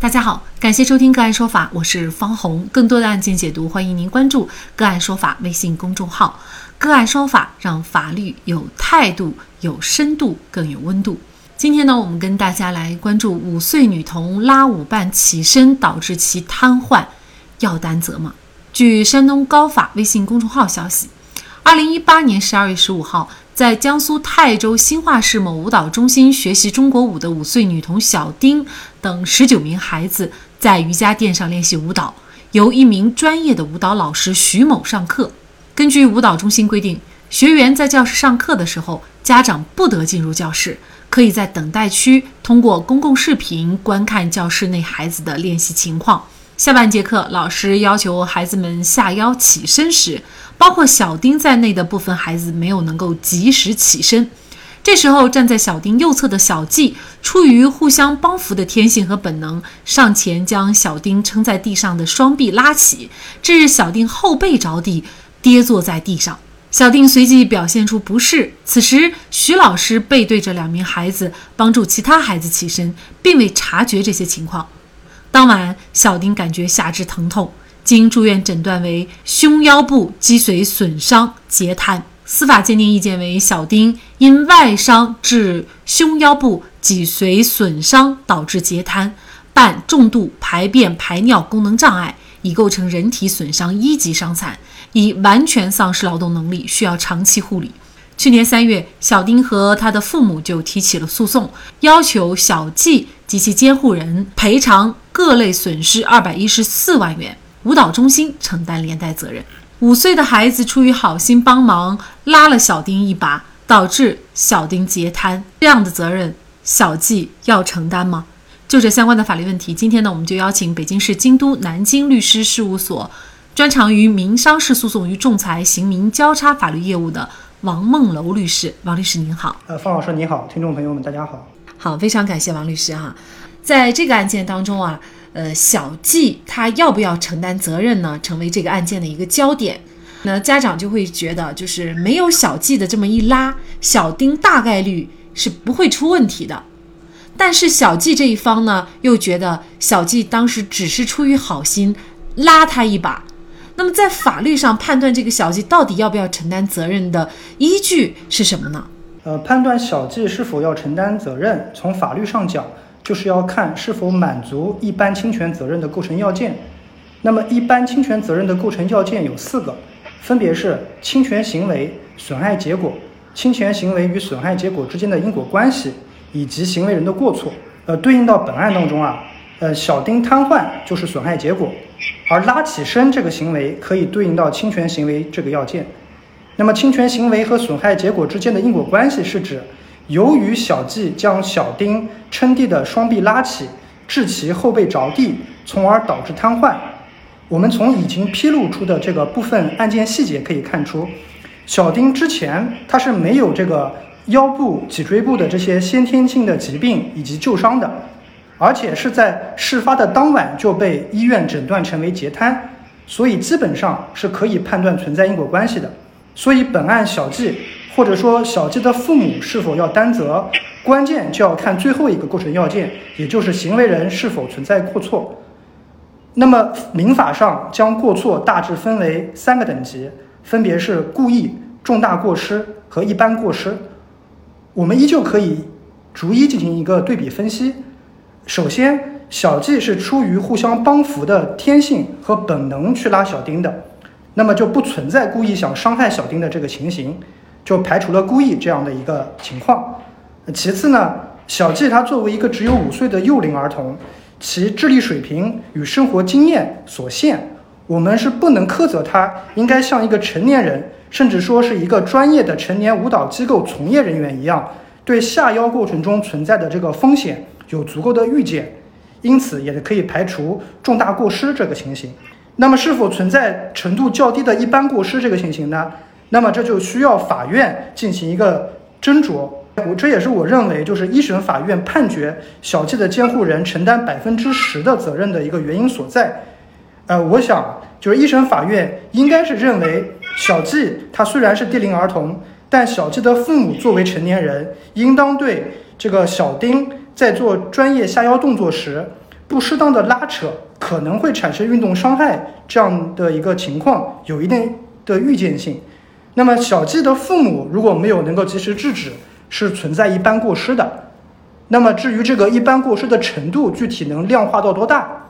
大家好，感谢收听个案说法，我是方红。更多的案件解读，欢迎您关注个案说法微信公众号。个案说法让法律有态度、有深度、更有温度。今天呢，我们跟大家来关注五岁女童拉舞伴起身导致其瘫痪，要担责吗？据山东高法微信公众号消息，二零一八年十二月十五号。在江苏泰州兴化市某舞蹈中心学习中国舞的五岁女童小丁等十九名孩子，在瑜伽垫上练习舞蹈，由一名专业的舞蹈老师徐某上课。根据舞蹈中心规定，学员在教室上课的时候，家长不得进入教室，可以在等待区通过公共视频观看教室内孩子的练习情况。下半节课，老师要求孩子们下腰起身时，包括小丁在内的部分孩子没有能够及时起身。这时候，站在小丁右侧的小季出于互相帮扶的天性和本能，上前将小丁撑在地上的双臂拉起，致小丁后背着地，跌坐在地上。小丁随即表现出不适。此时，徐老师背对着两名孩子，帮助其他孩子起身，并未察觉这些情况。当晚，小丁感觉下肢疼痛，经住院诊断为胸腰部脊髓损伤截瘫。司法鉴定意见为：小丁因外伤致胸腰部脊髓损伤导致截瘫，伴重度排便排尿功能障碍，已构成人体损伤一级伤残，已完全丧失劳动能力，需要长期护理。去年三月，小丁和他的父母就提起了诉讼，要求小季及其监护人赔偿各类损失二百一十四万元，舞蹈中心承担连带责任。五岁的孩子出于好心帮忙拉了小丁一把，导致小丁截瘫，这样的责任小季要承担吗？就这相关的法律问题，今天呢，我们就邀请北京市京都南京律师事务所，专长于民商事诉讼与仲裁、刑民交叉法律业务的。王梦楼律师，王律师您好。呃，方老师你好，听众朋友们大家好。好，非常感谢王律师哈。在这个案件当中啊，呃，小季他要不要承担责任呢？成为这个案件的一个焦点。那家长就会觉得，就是没有小季的这么一拉，小丁大概率是不会出问题的。但是小季这一方呢，又觉得小季当时只是出于好心拉他一把。那么，在法律上判断这个小季到底要不要承担责任的依据是什么呢？呃，判断小季是否要承担责任，从法律上讲，就是要看是否满足一般侵权责任的构成要件。那么，一般侵权责任的构成要件有四个，分别是侵权行为、损害结果、侵权行为与损害结果之间的因果关系，以及行为人的过错。呃，对应到本案当中啊，呃，小丁瘫痪就是损害结果。而拉起身这个行为可以对应到侵权行为这个要件。那么，侵权行为和损害结果之间的因果关系是指，由于小季将小丁撑地的双臂拉起，致其后背着地，从而导致瘫痪。我们从已经披露出的这个部分案件细节可以看出，小丁之前他是没有这个腰部、脊椎部的这些先天性的疾病以及旧伤的。而且是在事发的当晚就被医院诊断成为截瘫，所以基本上是可以判断存在因果关系的。所以本案小季或者说小季的父母是否要担责，关键就要看最后一个构成要件，也就是行为人是否存在过错。那么民法上将过错大致分为三个等级，分别是故意、重大过失和一般过失。我们依旧可以逐一进行一个对比分析。首先，小季是出于互相帮扶的天性和本能去拉小丁的，那么就不存在故意想伤害小丁的这个情形，就排除了故意这样的一个情况。其次呢，小季他作为一个只有五岁的幼龄儿童，其智力水平与生活经验所限，我们是不能苛责他，应该像一个成年人，甚至说是一个专业的成年舞蹈机构从业人员一样，对下腰过程中存在的这个风险。有足够的预见，因此也可以排除重大过失这个情形。那么，是否存在程度较低的一般过失这个情形呢？那么这就需要法院进行一个斟酌。我这也是我认为，就是一审法院判决小季的监护人承担百分之十的责任的一个原因所在。呃，我想就是一审法院应该是认为，小季他虽然是低龄儿童，但小季的父母作为成年人，应当对这个小丁。在做专业下腰动作时，不适当的拉扯可能会产生运动伤害这样的一个情况有一定的预见性。那么小季的父母如果没有能够及时制止，是存在一般过失的。那么至于这个一般过失的程度，具体能量化到多大，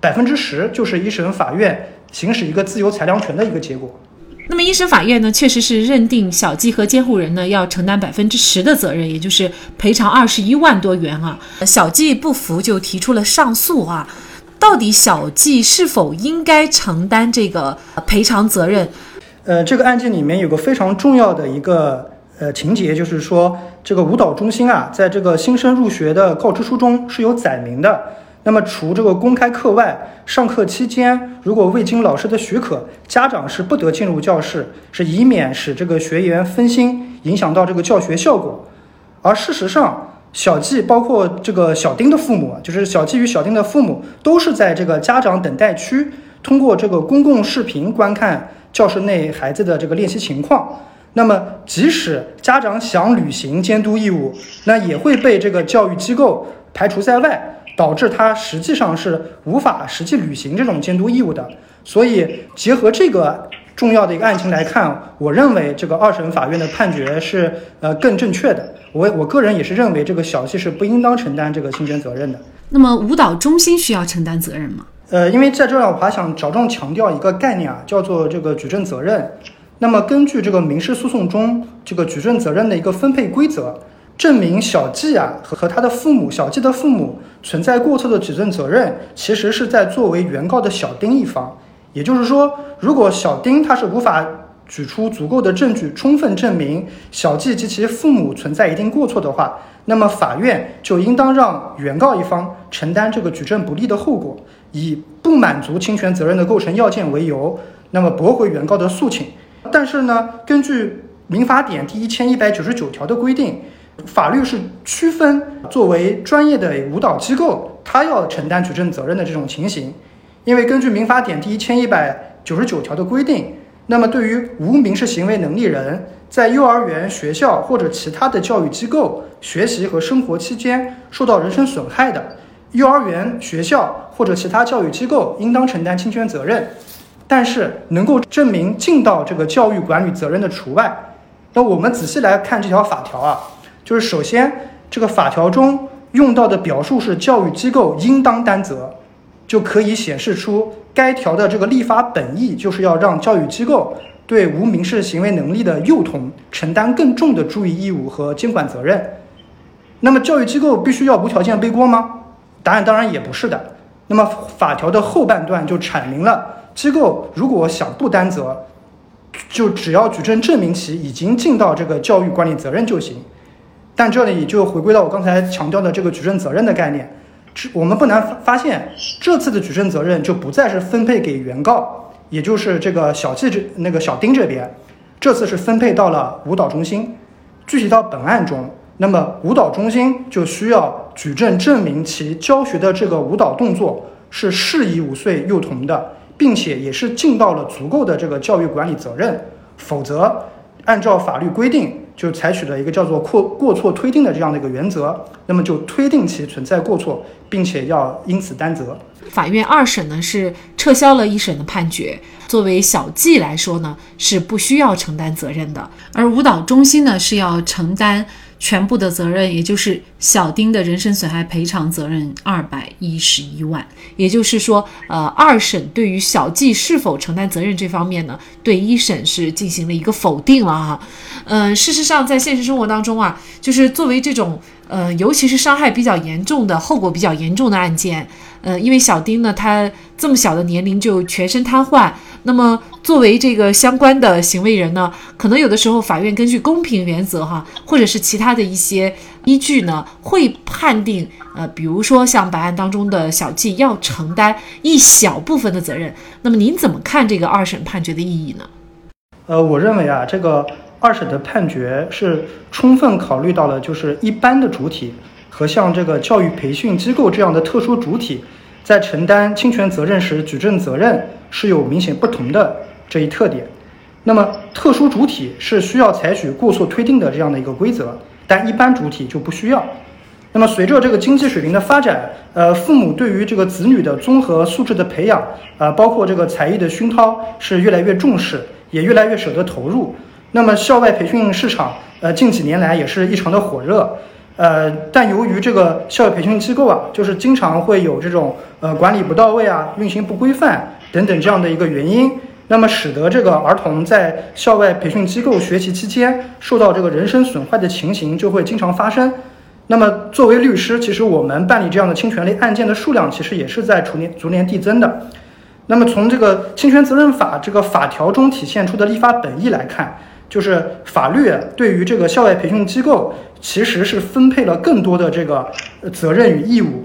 百分之十就是一审法院行使一个自由裁量权的一个结果。那么一审法院呢，确实是认定小季和监护人呢要承担百分之十的责任，也就是赔偿二十一万多元啊。小季不服就提出了上诉啊。到底小季是否应该承担这个赔偿责任？呃，这个案件里面有个非常重要的一个呃情节，就是说这个舞蹈中心啊，在这个新生入学的告知书中是有载明的。那么除这个公开课外，上课期间如果未经老师的许可，家长是不得进入教室，是以免使这个学员分心，影响到这个教学效果。而事实上，小季包括这个小丁的父母，就是小季与小丁的父母，都是在这个家长等待区通过这个公共视频观看教室内孩子的这个练习情况。那么，即使家长想履行监督义务，那也会被这个教育机构排除在外。导致他实际上是无法实际履行这种监督义务的，所以结合这个重要的一个案情来看，我认为这个二审法院的判决是呃更正确的。我我个人也是认为这个小季是不应当承担这个侵权责任的。那么舞蹈中心需要承担责任吗？呃，因为在这儿我还想着重强调一个概念啊，叫做这个举证责任。那么根据这个民事诉讼中这个举证责任的一个分配规则。证明小季啊和和他的父母，小季的父母存在过错的举证责任，其实是在作为原告的小丁一方。也就是说，如果小丁他是无法举出足够的证据，充分证明小季及其父母存在一定过错的话，那么法院就应当让原告一方承担这个举证不利的后果，以不满足侵权责任的构成要件为由，那么驳回原告的诉请。但是呢，根据民法典第一千一百九十九条的规定。法律是区分作为专业的舞蹈机构，他要承担举证责任的这种情形，因为根据民法典第一千一百九十九条的规定，那么对于无民事行为能力人在幼儿园、学校或者其他的教育机构学习和生活期间受到人身损害的，幼儿园、学校或者其他教育机构应当承担侵权责任，但是能够证明尽到这个教育管理责任的除外。那我们仔细来看这条法条啊。就是首先，这个法条中用到的表述是教育机构应当担责，就可以显示出该条的这个立法本意就是要让教育机构对无民事行为能力的幼童承担更重的注意义务和监管责任。那么，教育机构必须要无条件背锅吗？答案当然也不是的。那么，法条的后半段就阐明了，机构如果想不担责，就只要举证证明其已经尽到这个教育管理责任就行。但这里就回归到我刚才强调的这个举证责任的概念，我们不难发现，这次的举证责任就不再是分配给原告，也就是这个小季这那个小丁这边，这次是分配到了舞蹈中心。具体到本案中，那么舞蹈中心就需要举证证明其教学的这个舞蹈动作是适宜五岁幼童的，并且也是尽到了足够的这个教育管理责任，否则按照法律规定。就采取了一个叫做过过错推定的这样的一个原则，那么就推定其存在过错，并且要因此担责。法院二审呢是撤销了一审的判决，作为小季来说呢是不需要承担责任的，而舞蹈中心呢是要承担。全部的责任，也就是小丁的人身损害赔偿责任二百一十一万。也就是说，呃，二审对于小季是否承担责任这方面呢，对一审是进行了一个否定了哈。嗯，事实上，在现实生活当中啊，就是作为这种呃，尤其是伤害比较严重的、后果比较严重的案件，呃，因为小丁呢，他这么小的年龄就全身瘫痪。那么，作为这个相关的行为人呢，可能有的时候法院根据公平原则哈，或者是其他的一些依据呢，会判定呃，比如说像本案当中的小季要承担一小部分的责任。那么您怎么看这个二审判决的意义呢？呃，我认为啊，这个二审的判决是充分考虑到了就是一般的主体和像这个教育培训机构这样的特殊主体。在承担侵权责任时，举证责任是有明显不同的这一特点。那么，特殊主体是需要采取过错推定的这样的一个规则，但一般主体就不需要。那么随着这个经济水平的发展，呃，父母对于这个子女的综合素质的培养，呃，包括这个才艺的熏陶是越来越重视，也越来越舍得投入。那么校外培训市场，呃，近几年来也是异常的火热。呃，但由于这个校外培训机构啊，就是经常会有这种呃管理不到位啊、运行不规范等等这样的一个原因，那么使得这个儿童在校外培训机构学习期间受到这个人身损害的情形就会经常发生。那么作为律师，其实我们办理这样的侵权类案件的数量其实也是在逐年逐年递增的。那么从这个侵权责任法这个法条中体现出的立法本意来看。就是法律对于这个校外培训机构，其实是分配了更多的这个责任与义务。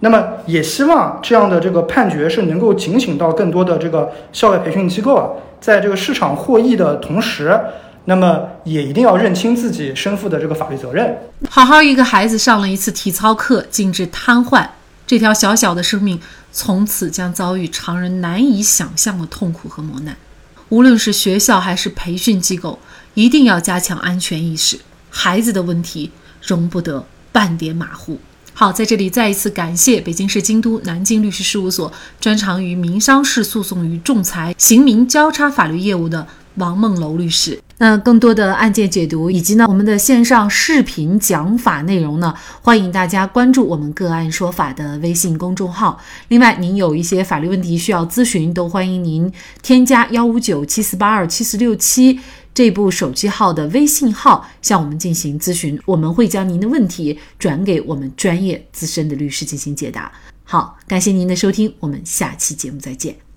那么也希望这样的这个判决是能够警醒到更多的这个校外培训机构啊，在这个市场获益的同时，那么也一定要认清自己身负的这个法律责任。好好一个孩子上了一次体操课，竟致瘫痪，这条小小的生命从此将遭遇常人难以想象的痛苦和磨难。无论是学校还是培训机构，一定要加强安全意识。孩子的问题容不得半点马虎。好，在这里再一次感谢北京市京都南京律师事务所专长于民商事诉讼与仲裁、刑民交叉法律业务的王梦楼律师。那更多的案件解读以及呢我们的线上视频讲法内容呢，欢迎大家关注我们个案说法的微信公众号。另外，您有一些法律问题需要咨询，都欢迎您添加幺五九七四八二七四六七这部手机号的微信号向我们进行咨询，我们会将您的问题转给我们专业资深的律师进行解答。好，感谢您的收听，我们下期节目再见。